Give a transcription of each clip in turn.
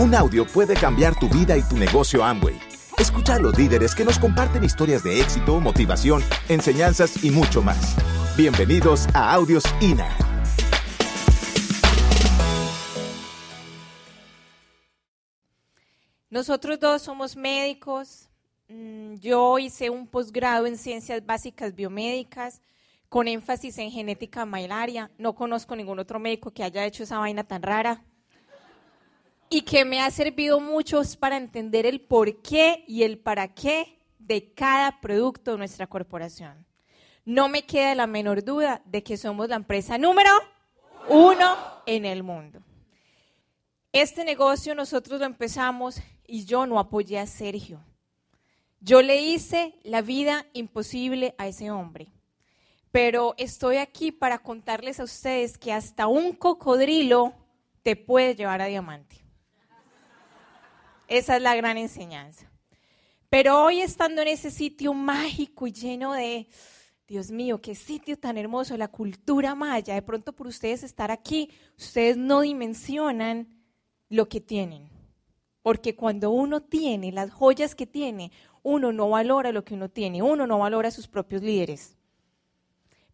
Un audio puede cambiar tu vida y tu negocio Amway. Escucha a los líderes que nos comparten historias de éxito, motivación, enseñanzas y mucho más. Bienvenidos a Audios INA. Nosotros dos somos médicos. Mm, Yo hice un posgrado en ciencias básicas biomédicas con énfasis en genética malaria. No conozco ningún otro médico que haya hecho esa vaina tan rara y que me ha servido mucho para entender el por qué y el para qué de cada producto de nuestra corporación. No me queda la menor duda de que somos la empresa número uno en el mundo. Este negocio nosotros lo empezamos y yo no apoyé a Sergio. Yo le hice la vida imposible a ese hombre. Pero estoy aquí para contarles a ustedes que hasta un cocodrilo te puede llevar a diamante. Esa es la gran enseñanza. Pero hoy estando en ese sitio mágico y lleno de, Dios mío, qué sitio tan hermoso, la cultura maya, de pronto por ustedes estar aquí, ustedes no dimensionan lo que tienen. Porque cuando uno tiene las joyas que tiene, uno no valora lo que uno tiene, uno no valora a sus propios líderes.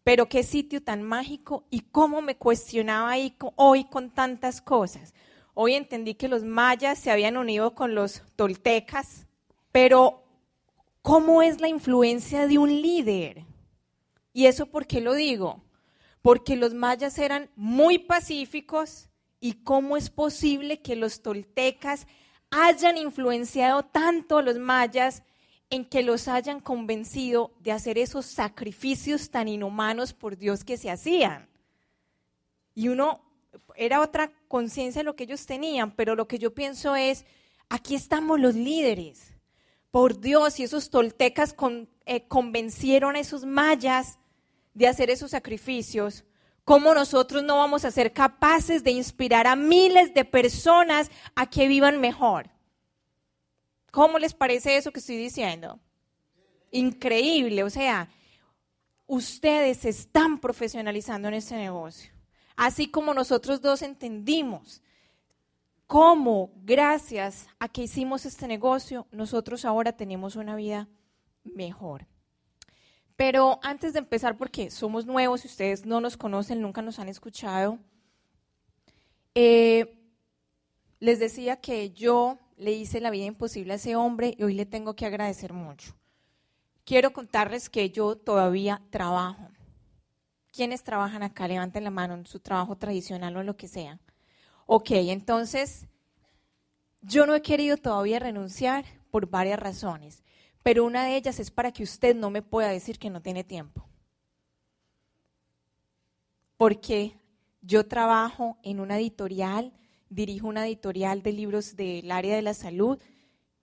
Pero qué sitio tan mágico y cómo me cuestionaba ahí hoy con tantas cosas. Hoy entendí que los mayas se habían unido con los toltecas, pero ¿cómo es la influencia de un líder? ¿Y eso por qué lo digo? Porque los mayas eran muy pacíficos y cómo es posible que los toltecas hayan influenciado tanto a los mayas en que los hayan convencido de hacer esos sacrificios tan inhumanos por Dios que se hacían. Y uno era otra conciencia lo que ellos tenían, pero lo que yo pienso es, aquí estamos los líderes. Por Dios, y esos toltecas eh, convencieron a esos mayas de hacer esos sacrificios, ¿cómo nosotros no vamos a ser capaces de inspirar a miles de personas a que vivan mejor? ¿Cómo les parece eso que estoy diciendo? Increíble, o sea, ustedes se están profesionalizando en este negocio así como nosotros dos entendimos cómo, gracias a que hicimos este negocio, nosotros ahora tenemos una vida mejor. Pero antes de empezar, porque somos nuevos y ustedes no nos conocen, nunca nos han escuchado, eh, les decía que yo le hice la vida imposible a ese hombre y hoy le tengo que agradecer mucho. Quiero contarles que yo todavía trabajo. ¿Quiénes trabajan acá? Levanten la mano en su trabajo tradicional o lo que sea. Ok, entonces yo no he querido todavía renunciar por varias razones, pero una de ellas es para que usted no me pueda decir que no tiene tiempo. Porque yo trabajo en una editorial, dirijo una editorial de libros del área de la salud.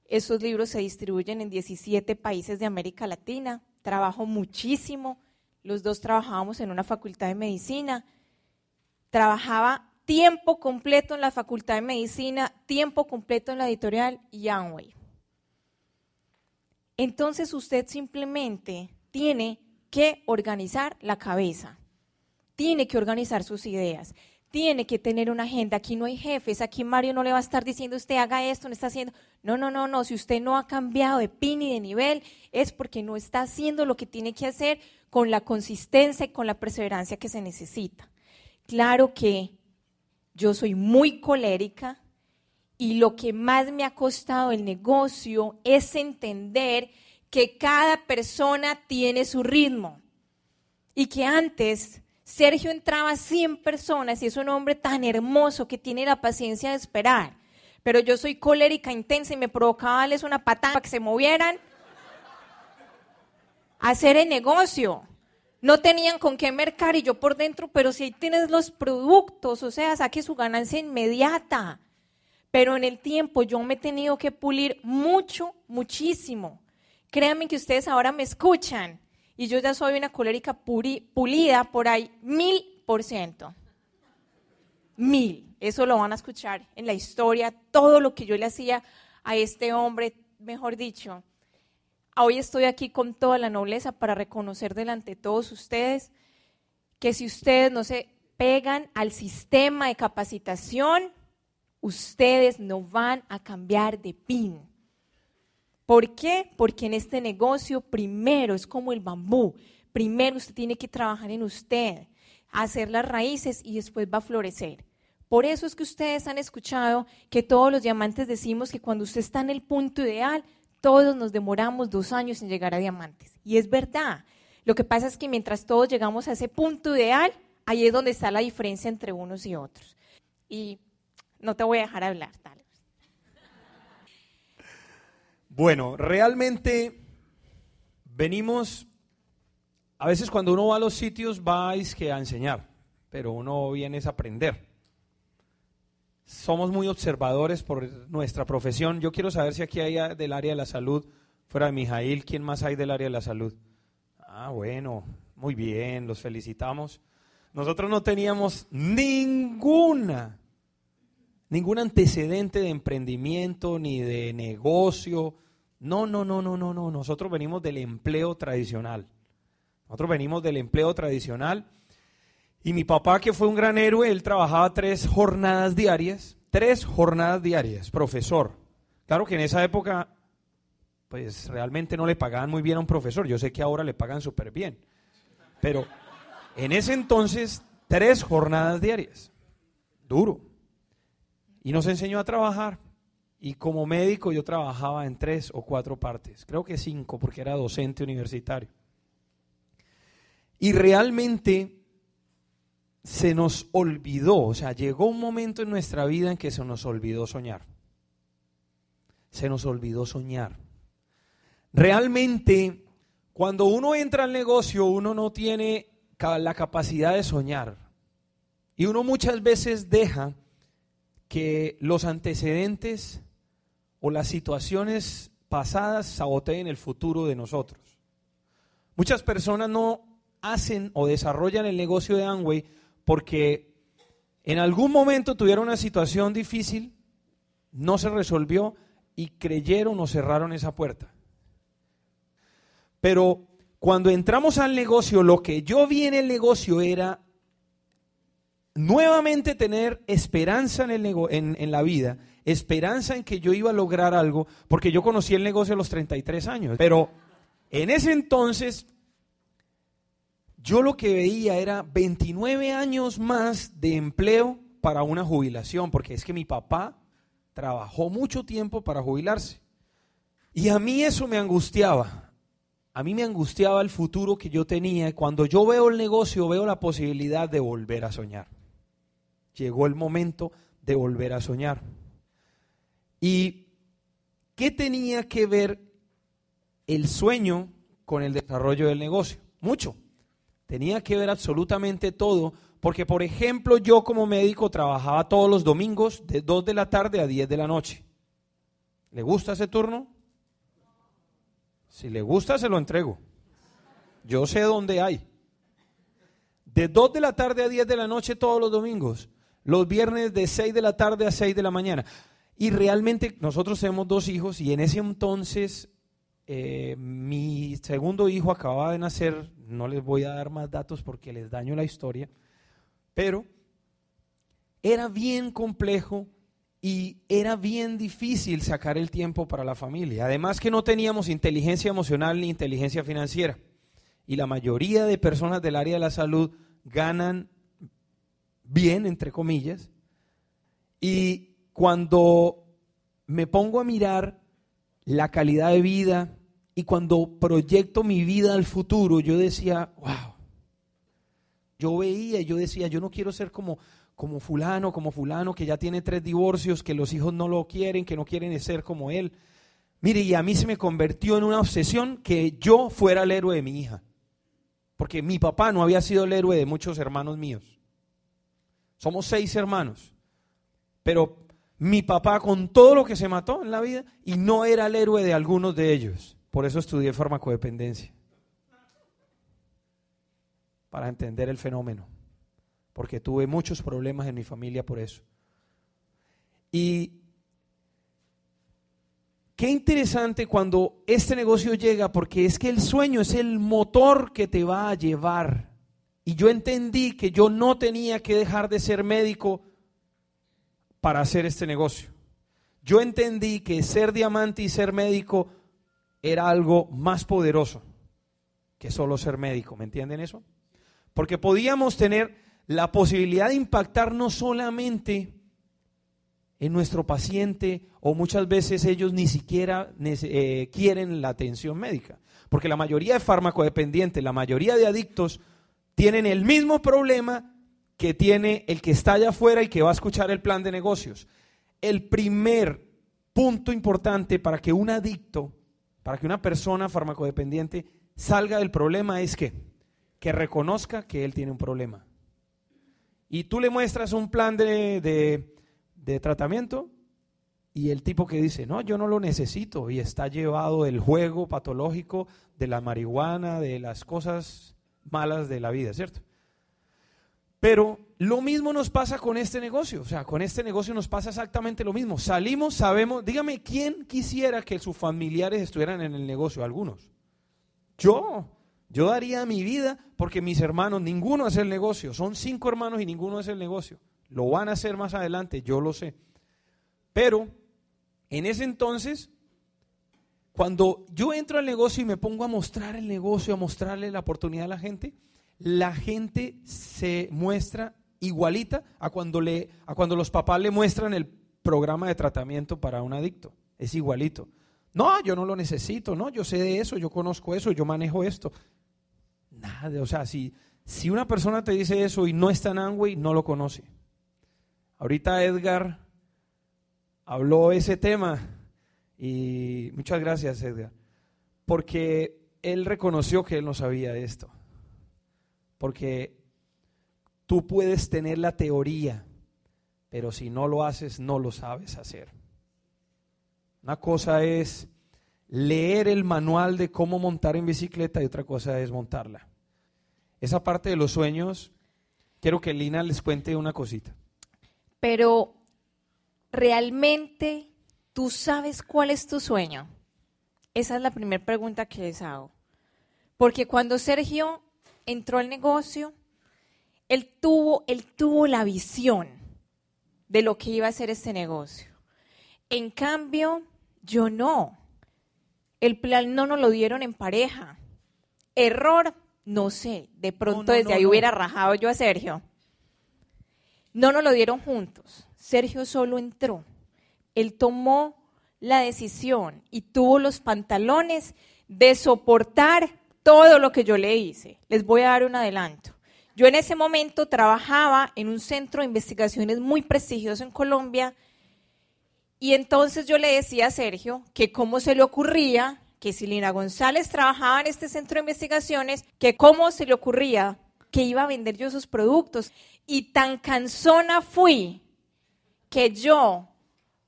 Esos libros se distribuyen en 17 países de América Latina. Trabajo muchísimo los dos trabajábamos en una facultad de medicina. Trabajaba tiempo completo en la facultad de medicina, tiempo completo en la editorial Youngway. Entonces usted simplemente tiene que organizar la cabeza, tiene que organizar sus ideas, tiene que tener una agenda. Aquí no hay jefes, aquí Mario no le va a estar diciendo usted haga esto, no está haciendo. No, no, no, no. Si usted no ha cambiado de pin y de nivel, es porque no está haciendo lo que tiene que hacer con la consistencia y con la perseverancia que se necesita. Claro que yo soy muy colérica y lo que más me ha costado el negocio es entender que cada persona tiene su ritmo y que antes Sergio entraba a 100 personas y es un hombre tan hermoso que tiene la paciencia de esperar. Pero yo soy colérica intensa y me provocaba darles una patada para que se movieran hacer el negocio. No tenían con qué mercar y yo por dentro, pero si ahí tienes los productos, o sea, saque su ganancia inmediata. Pero en el tiempo yo me he tenido que pulir mucho, muchísimo. Créanme que ustedes ahora me escuchan y yo ya soy una colérica pulida por ahí mil por ciento. Mil. Eso lo van a escuchar en la historia, todo lo que yo le hacía a este hombre, mejor dicho. Hoy estoy aquí con toda la nobleza para reconocer delante de todos ustedes que si ustedes no se pegan al sistema de capacitación, ustedes no van a cambiar de pin. ¿Por qué? Porque en este negocio primero es como el bambú. Primero usted tiene que trabajar en usted, hacer las raíces y después va a florecer. Por eso es que ustedes han escuchado que todos los diamantes decimos que cuando usted está en el punto ideal, todos nos demoramos dos años en llegar a diamantes. Y es verdad. Lo que pasa es que mientras todos llegamos a ese punto ideal, ahí es donde está la diferencia entre unos y otros. Y no te voy a dejar hablar, tal. Bueno, realmente venimos, a veces cuando uno va a los sitios va que a enseñar, pero uno viene a aprender. Somos muy observadores por nuestra profesión. Yo quiero saber si aquí hay del área de la salud, fuera de Mijail, ¿quién más hay del área de la salud? Ah, bueno, muy bien, los felicitamos. Nosotros no teníamos ninguna, ningún antecedente de emprendimiento ni de negocio. No, no, no, no, no, no. Nosotros venimos del empleo tradicional. Nosotros venimos del empleo tradicional. Y mi papá, que fue un gran héroe, él trabajaba tres jornadas diarias, tres jornadas diarias, profesor. Claro que en esa época, pues realmente no le pagaban muy bien a un profesor. Yo sé que ahora le pagan súper bien. Pero en ese entonces, tres jornadas diarias. Duro. Y nos enseñó a trabajar. Y como médico yo trabajaba en tres o cuatro partes. Creo que cinco, porque era docente universitario. Y realmente se nos olvidó, o sea, llegó un momento en nuestra vida en que se nos olvidó soñar. Se nos olvidó soñar. Realmente, cuando uno entra al negocio, uno no tiene la capacidad de soñar. Y uno muchas veces deja que los antecedentes o las situaciones pasadas saboteen el futuro de nosotros. Muchas personas no hacen o desarrollan el negocio de Amway porque en algún momento tuvieron una situación difícil, no se resolvió y creyeron o cerraron esa puerta. Pero cuando entramos al negocio, lo que yo vi en el negocio era nuevamente tener esperanza en, el en, en, la vida, esperanza en que yo iba a lograr algo, porque yo conocí el negocio a los 33 años. Pero en ese entonces, yo lo que veía era 29 años más de empleo para una jubilación, porque es que mi papá trabajó mucho tiempo para jubilarse. Y a mí eso me angustiaba a mí me angustiaba el futuro que yo tenía. Cuando yo veo el negocio, veo la posibilidad de volver a soñar. Llegó el momento de volver a soñar. ¿Y qué tenía que ver el sueño con el desarrollo del negocio? Mucho. Tenía que ver absolutamente todo, porque por ejemplo yo como médico trabajaba todos los domingos de 2 de la tarde a 10 de la noche. ¿Le gusta ese turno? Si le gusta, se lo entrego. Yo sé dónde hay. De 2 de la tarde a 10 de la noche todos los domingos. Los viernes de 6 de la tarde a 6 de la mañana. Y realmente nosotros tenemos dos hijos y en ese entonces eh, mi segundo hijo acababa de nacer. No les voy a dar más datos porque les daño la historia. Pero era bien complejo y era bien difícil sacar el tiempo para la familia. Además que no teníamos inteligencia emocional ni inteligencia financiera. Y la mayoría de personas del área de la salud ganan bien, entre comillas. Y cuando me pongo a mirar la calidad de vida y cuando proyecto mi vida al futuro, yo decía, wow. Yo veía, yo decía, yo no quiero ser como como fulano, como fulano, que ya tiene tres divorcios, que los hijos no lo quieren, que no quieren ser como él. Mire, y a mí se me convirtió en una obsesión que yo fuera el héroe de mi hija. Porque mi papá no había sido el héroe de muchos hermanos míos. Somos seis hermanos. Pero mi papá con todo lo que se mató en la vida y no era el héroe de algunos de ellos. Por eso estudié farmacodependencia. Para entender el fenómeno porque tuve muchos problemas en mi familia por eso. Y qué interesante cuando este negocio llega, porque es que el sueño es el motor que te va a llevar. Y yo entendí que yo no tenía que dejar de ser médico para hacer este negocio. Yo entendí que ser diamante y ser médico era algo más poderoso que solo ser médico. ¿Me entienden eso? Porque podíamos tener la posibilidad de impactar no solamente en nuestro paciente o muchas veces ellos ni siquiera eh, quieren la atención médica. Porque la mayoría de farmacodependientes, la mayoría de adictos tienen el mismo problema que tiene el que está allá afuera y que va a escuchar el plan de negocios. El primer punto importante para que un adicto, para que una persona farmacodependiente salga del problema es que, que reconozca que él tiene un problema. Y tú le muestras un plan de, de tratamiento y el tipo que dice, no, yo no lo necesito y está llevado del juego patológico, de la marihuana, de las cosas malas de la vida, ¿cierto? Pero lo mismo nos pasa con este negocio, o sea, con este negocio nos pasa exactamente lo mismo. Salimos, sabemos, dígame, ¿quién quisiera que sus familiares estuvieran en el negocio? Algunos. Yo, yo daría mi vida porque mis hermanos, ninguno hace el negocio, son cinco hermanos y ninguno hace el negocio. Lo van a hacer más adelante, yo lo sé. Pero en ese entonces, cuando yo entro al negocio y me pongo a mostrar el negocio, a mostrarle la oportunidad a la gente, la gente se muestra igualita a cuando, le, a cuando los papás le muestran el programa de tratamiento para un adicto. Es igualito. No, yo no lo necesito, no, yo sé de eso, yo conozco eso, yo manejo esto. Nada, o sea, si, si una persona te dice eso y no está en Amway, no lo conoce. Ahorita Edgar habló ese tema y muchas gracias Edgar, porque él reconoció que él no sabía esto. Porque tú puedes tener la teoría, pero si no lo haces, no lo sabes hacer. Una cosa es leer el manual de cómo montar en bicicleta y otra cosa es montarla. Esa parte de los sueños, quiero que Lina les cuente una cosita. Pero realmente tú sabes cuál es tu sueño. Esa es la primera pregunta que les hago. Porque cuando Sergio entró al negocio, él tuvo, él tuvo la visión de lo que iba a ser este negocio. En cambio, yo no. El plan no nos lo dieron en pareja. Error, no sé. De pronto desde ahí hubiera rajado yo a Sergio. No nos lo dieron juntos. Sergio solo entró. Él tomó la decisión y tuvo los pantalones de soportar todo lo que yo le hice. Les voy a dar un adelanto. Yo en ese momento trabajaba en un centro de investigaciones muy prestigioso en Colombia y entonces yo le decía a Sergio que cómo se le ocurría que si Lina González trabajaba en este centro de investigaciones, que cómo se le ocurría que iba a vender yo sus productos. Y tan cansona fui que yo,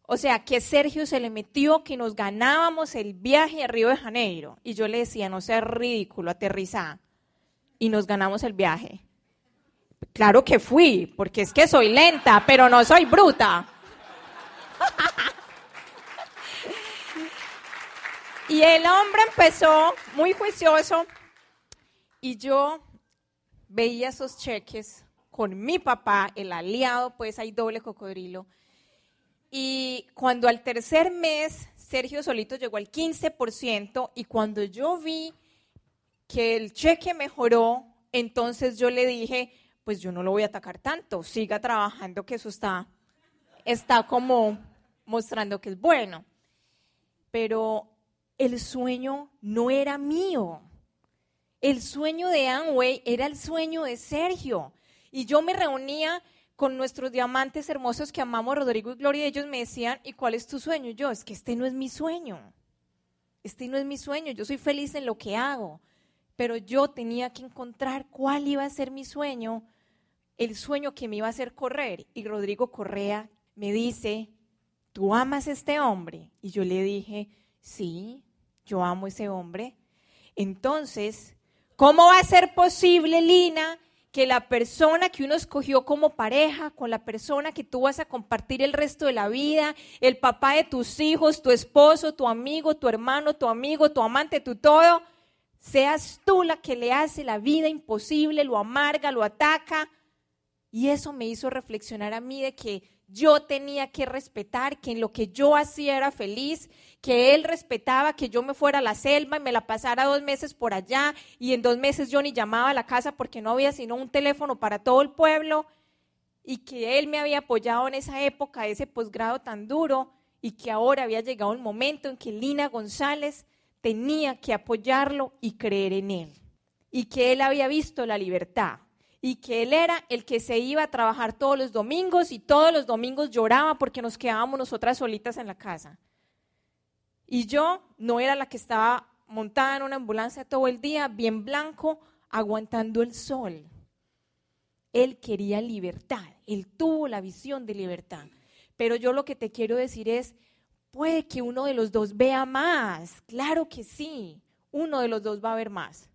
o sea, que Sergio se le metió que nos ganábamos el viaje a Río de Janeiro. Y yo le decía, no sea ridículo, aterriza. Y nos ganamos el viaje. Claro que fui, porque es que soy lenta, pero no soy bruta. y el hombre empezó muy juicioso y yo veía esos cheques con mi papá, el aliado, pues hay doble cocodrilo. Y cuando al tercer mes Sergio Solito llegó al 15% y cuando yo vi que el cheque mejoró, entonces yo le dije, pues yo no lo voy a atacar tanto, siga trabajando que eso está, está como mostrando que es bueno. Pero el sueño no era mío. El sueño de Amway era el sueño de Sergio. Y yo me reunía con nuestros diamantes hermosos que amamos, Rodrigo y Gloria, ellos me decían, ¿y cuál es tu sueño? Yo, es que este no es mi sueño. Este no es mi sueño. Yo soy feliz en lo que hago. Pero yo tenía que encontrar cuál iba a ser mi sueño, el sueño que me iba a hacer correr. Y Rodrigo Correa me dice, ¿tú amas a este hombre? Y yo le dije, sí, yo amo a ese hombre. Entonces, ¿cómo va a ser posible, Lina, que la persona que uno escogió como pareja, con la persona que tú vas a compartir el resto de la vida, el papá de tus hijos, tu esposo, tu amigo, tu hermano, tu amigo, tu amante, tu todo, seas tú la que le hace la vida imposible, lo amarga, lo ataca. Y eso me hizo reflexionar a mí de que yo tenía que respetar que en lo que yo hacía era feliz, que él respetaba que yo me fuera a la selva y me la pasara dos meses por allá y en dos meses yo ni llamaba a la casa porque no había sino un teléfono para todo el pueblo y que él me había apoyado en esa época, ese posgrado tan duro y que ahora había llegado el momento en que Lina González tenía que apoyarlo y creer en él y que él había visto la libertad y que él era el que se iba a trabajar todos los domingos y todos los domingos lloraba porque nos quedábamos nosotras solitas en la casa. Y yo no era la que estaba montada en una ambulancia todo el día, bien blanco, aguantando el sol. Él quería libertad, él tuvo la visión de libertad. Pero yo lo que te quiero decir es, puede que uno de los dos vea más, claro que sí, uno de los dos va a ver más.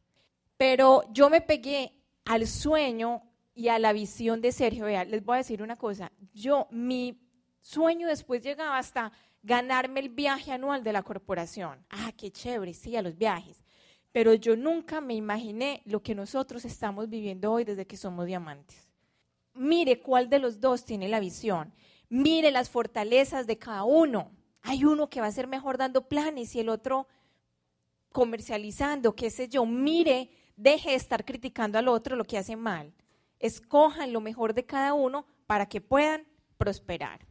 Pero yo me pegué al sueño y a la visión de Sergio. Vea, les voy a decir una cosa. Yo, mi sueño después llegaba hasta ganarme el viaje anual de la corporación. Ah, qué chévere, sí, a los viajes. Pero yo nunca me imaginé lo que nosotros estamos viviendo hoy desde que somos diamantes. Mire cuál de los dos tiene la visión. Mire las fortalezas de cada uno. Hay uno que va a ser mejor dando planes y el otro comercializando, qué sé yo. Mire deje de estar criticando al otro lo que hace mal. Escojan lo mejor de cada uno para que puedan prosperar.